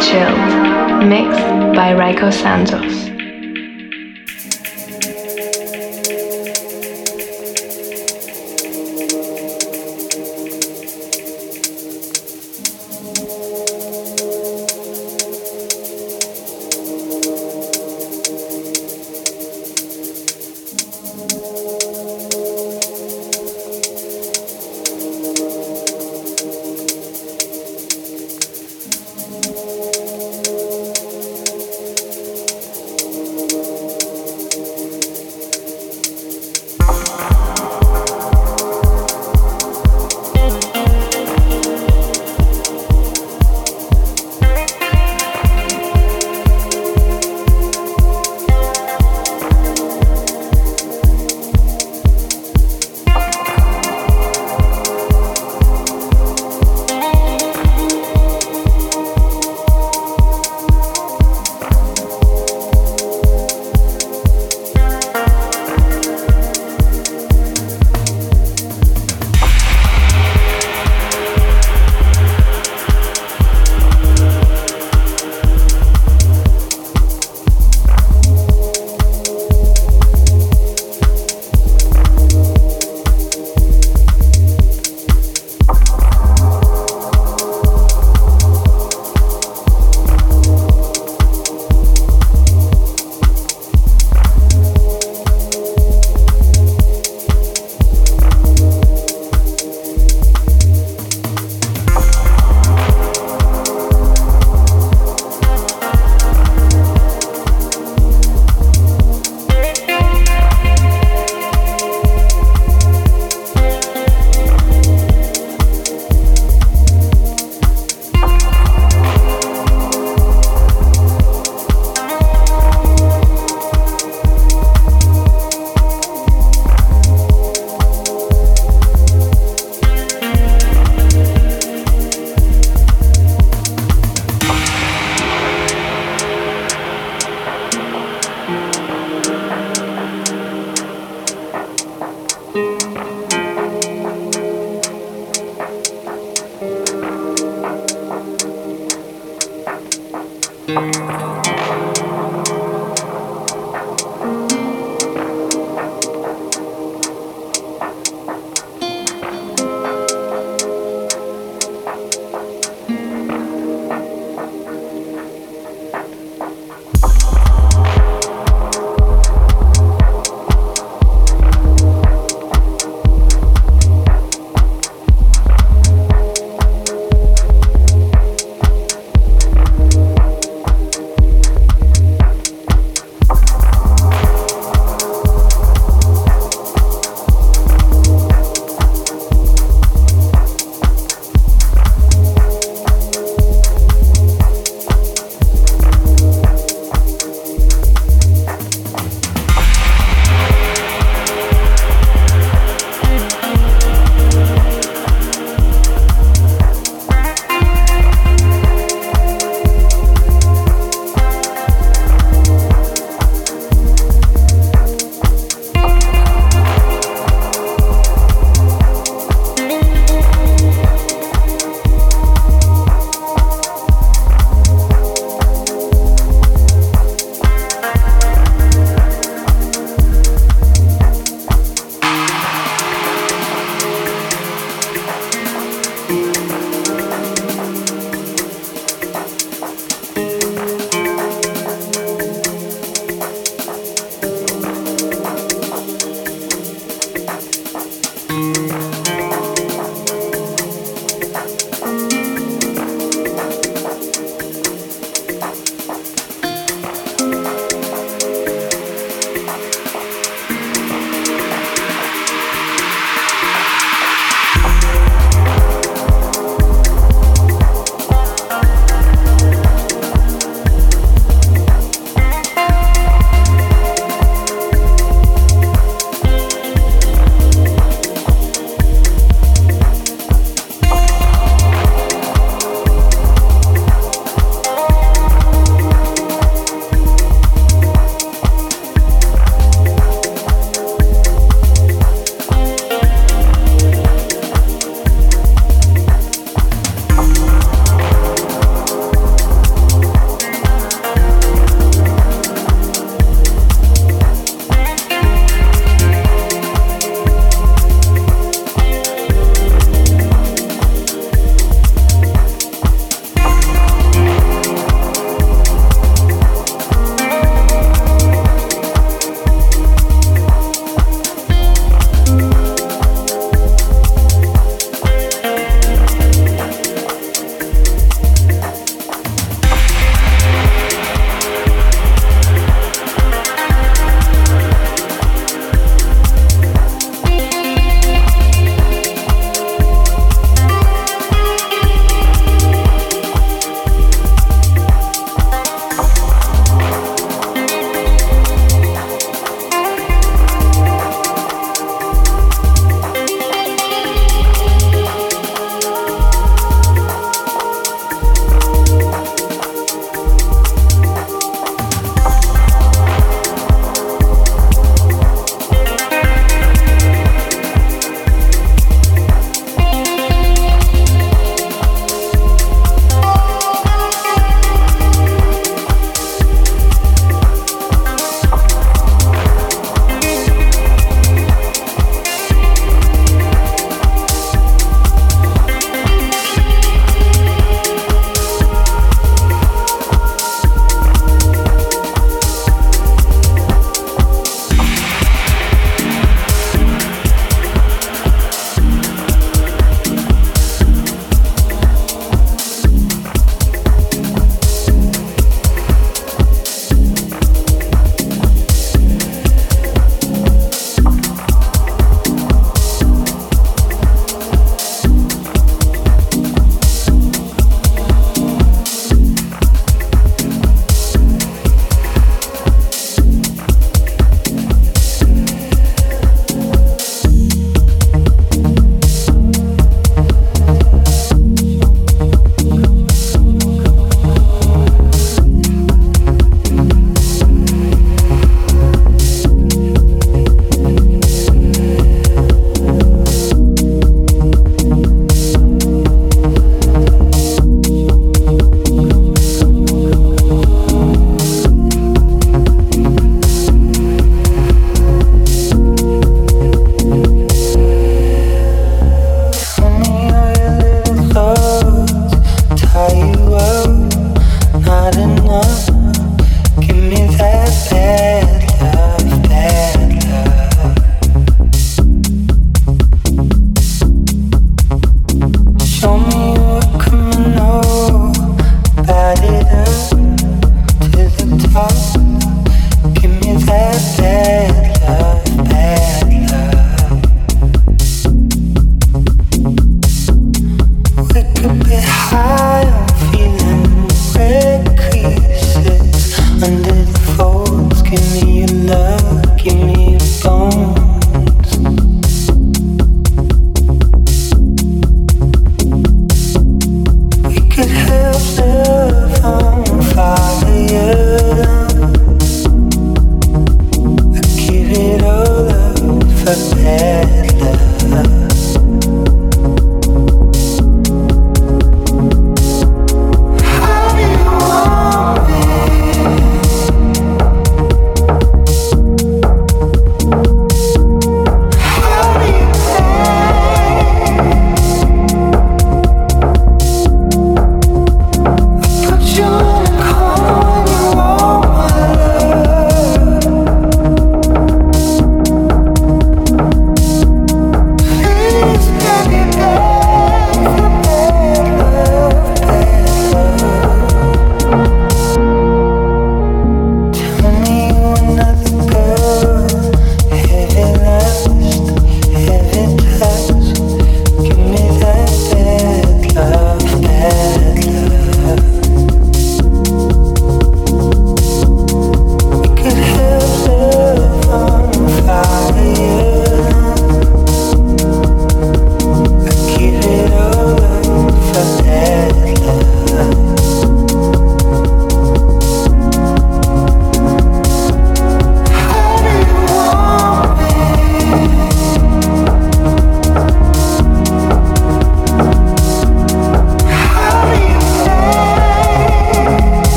Chilled. Mixed by Rayco Santos.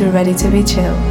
To Ready to Be Chilled.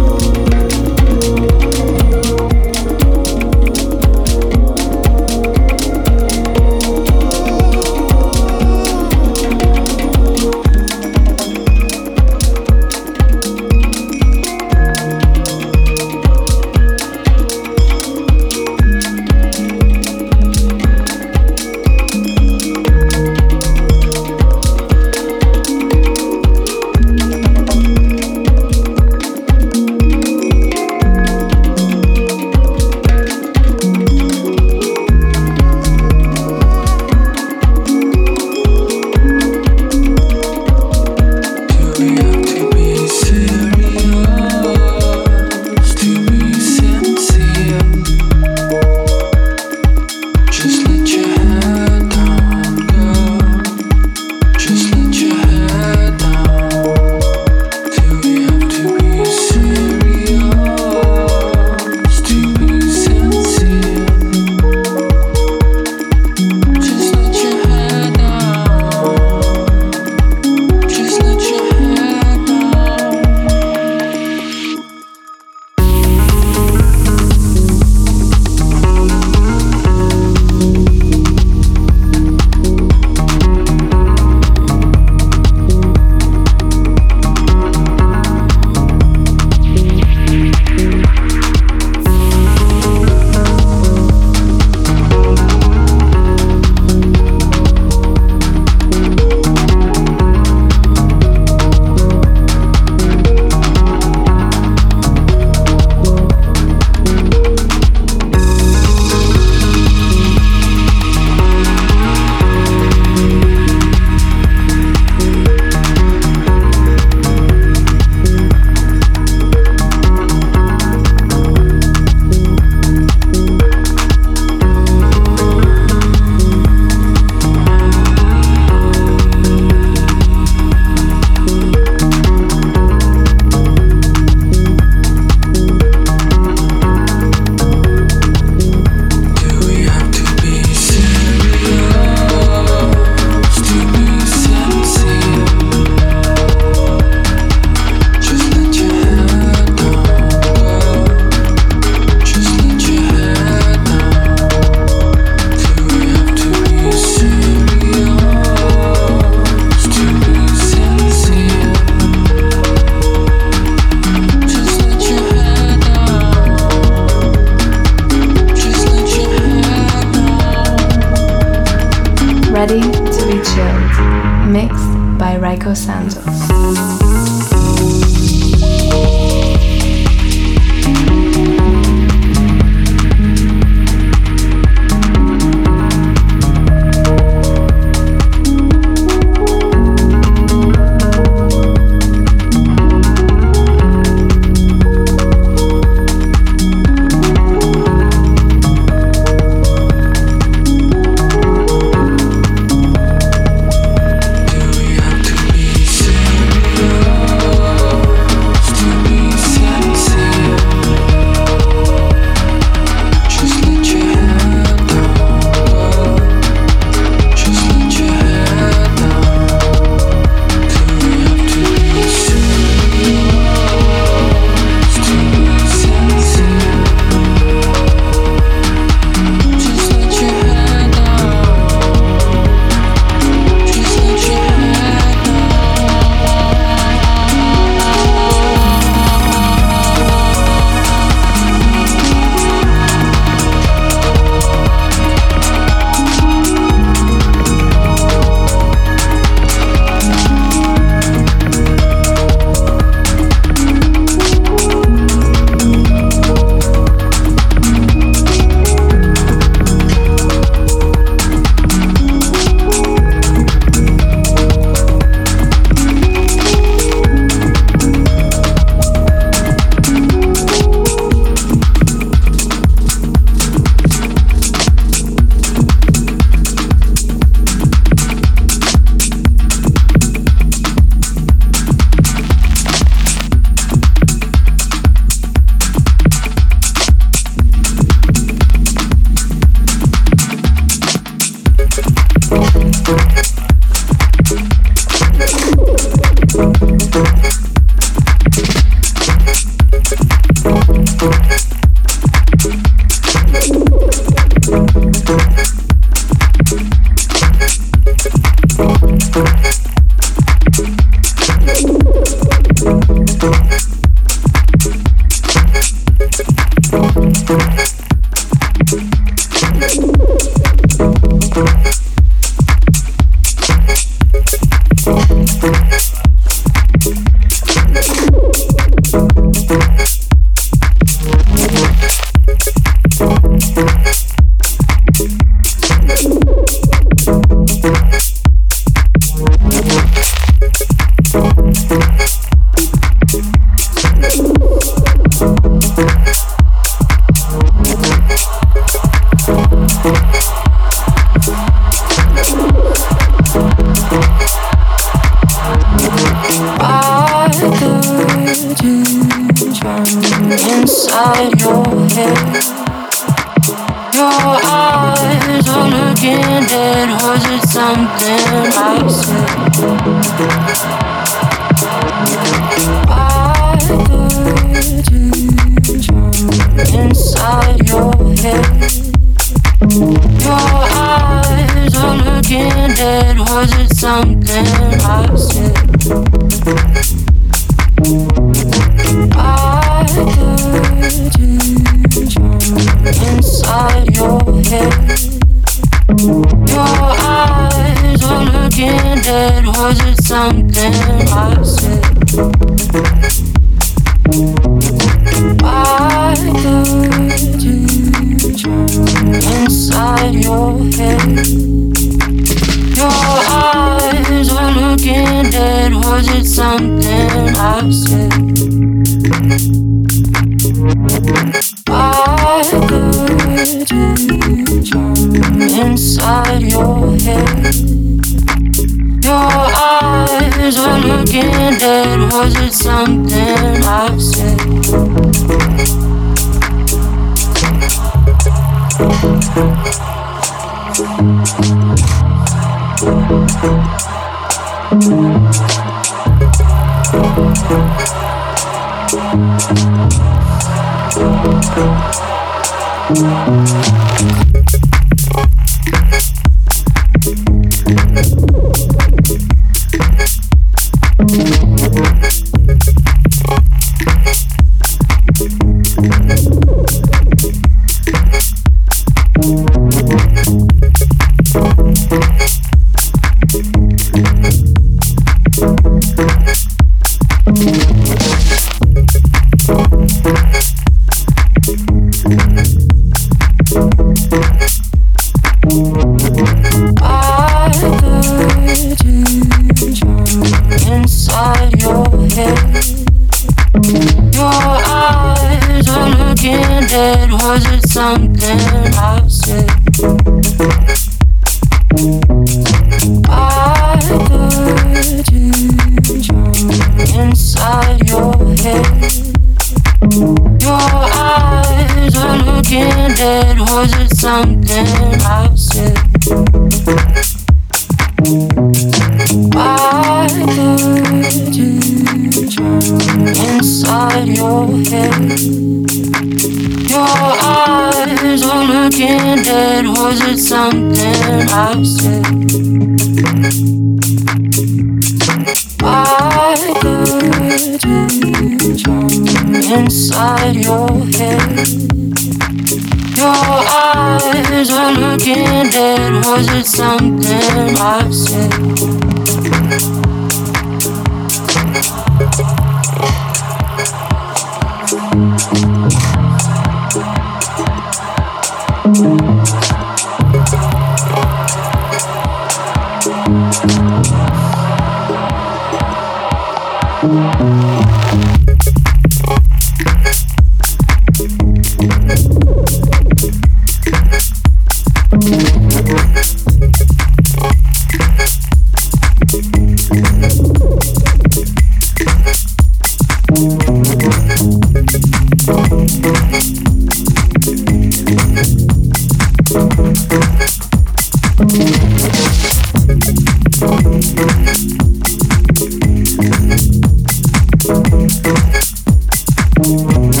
Thank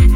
you.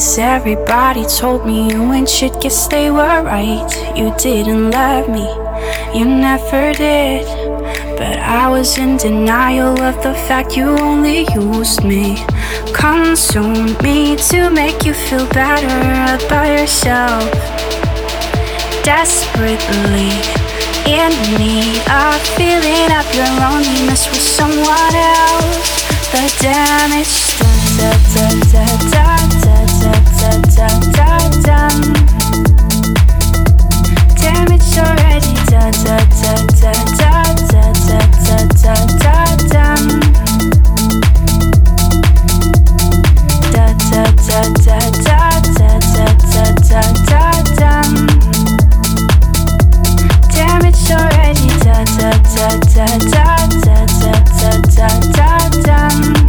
Cause everybody told me you and shit, guess they were right. You didn't love me, you never did. But I was in denial of the fact you only used me. Consumed me to make you feel better about yourself. Desperately in need of feeling up your loneliness with someone else. The damage Damage already done, done, done, done, done, done, done, done, done, done. Da da da da da da da da da da Damage already time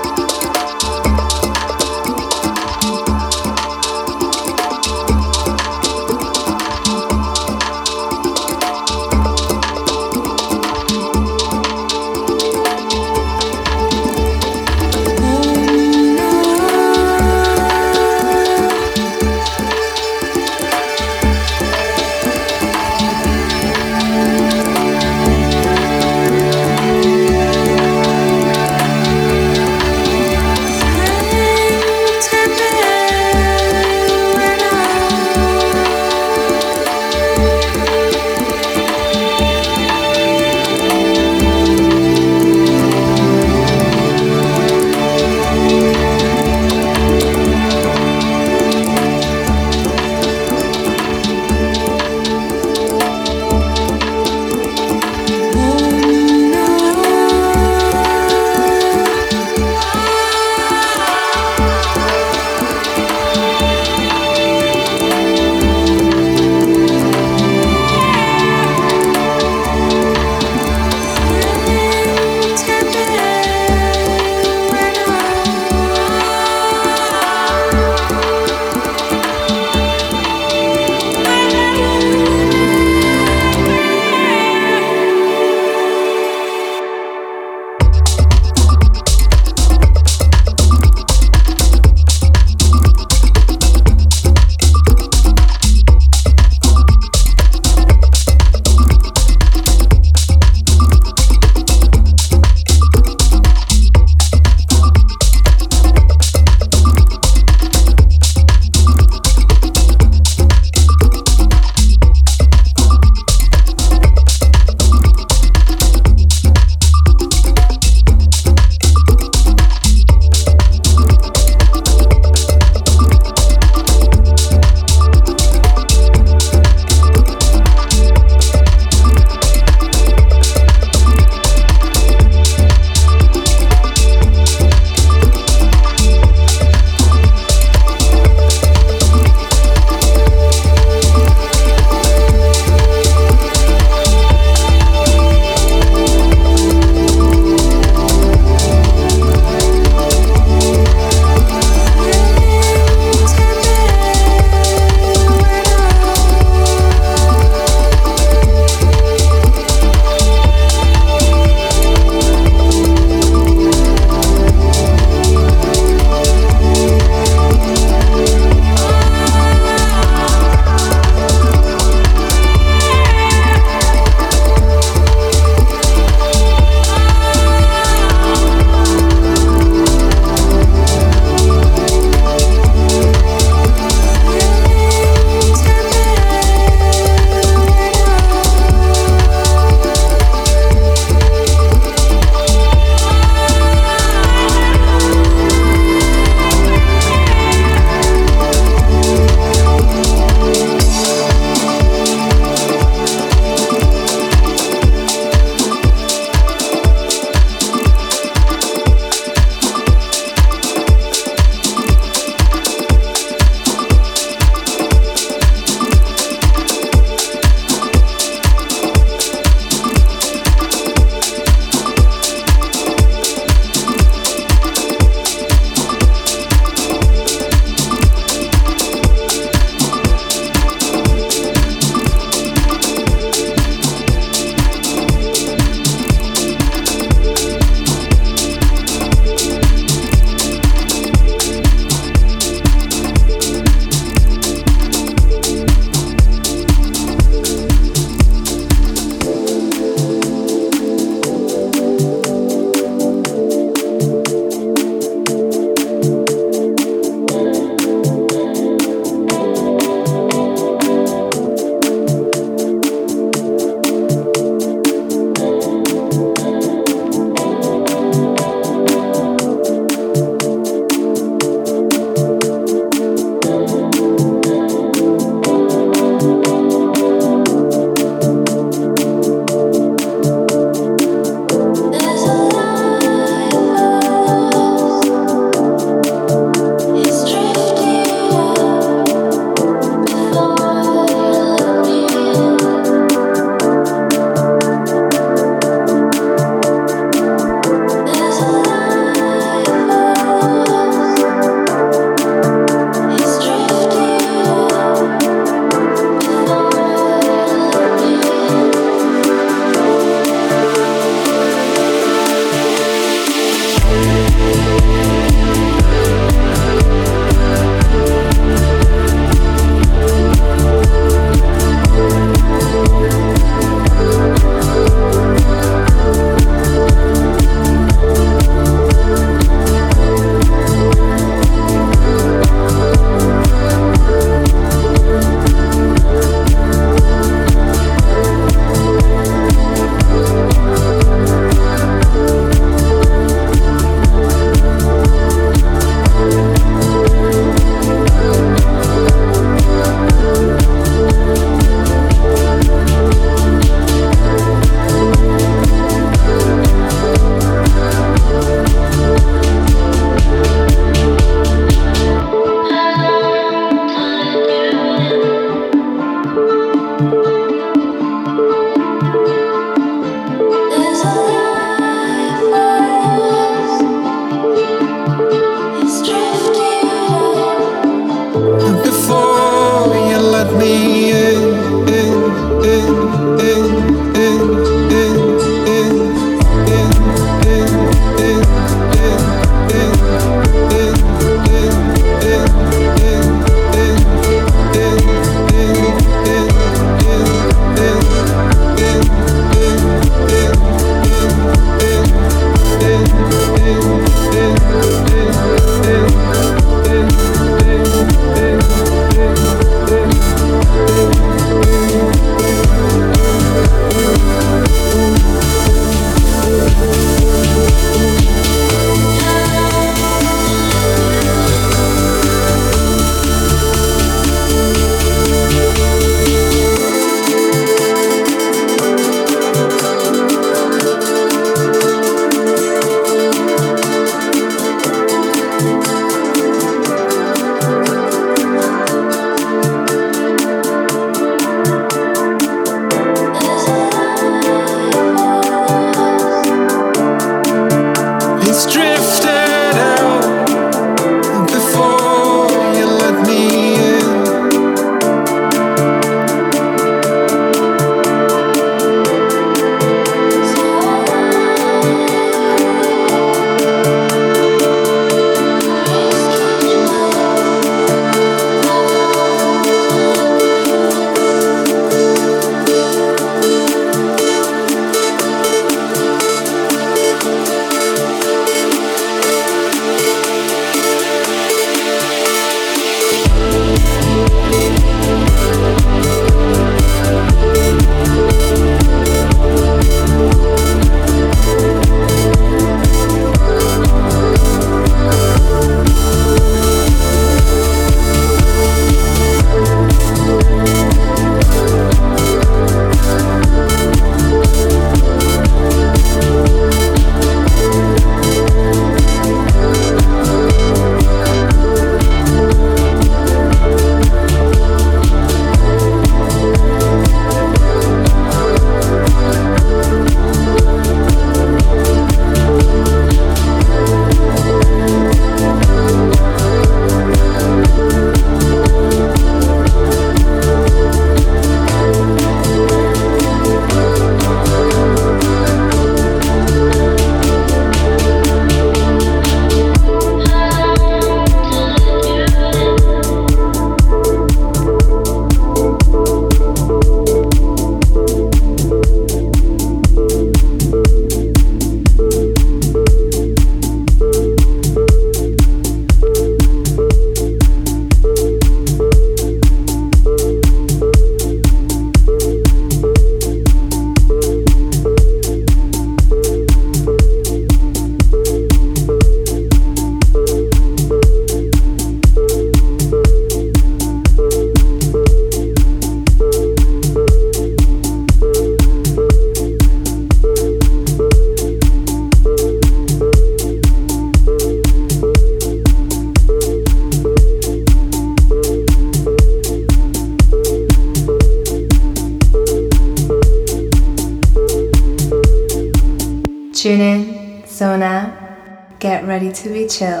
Out,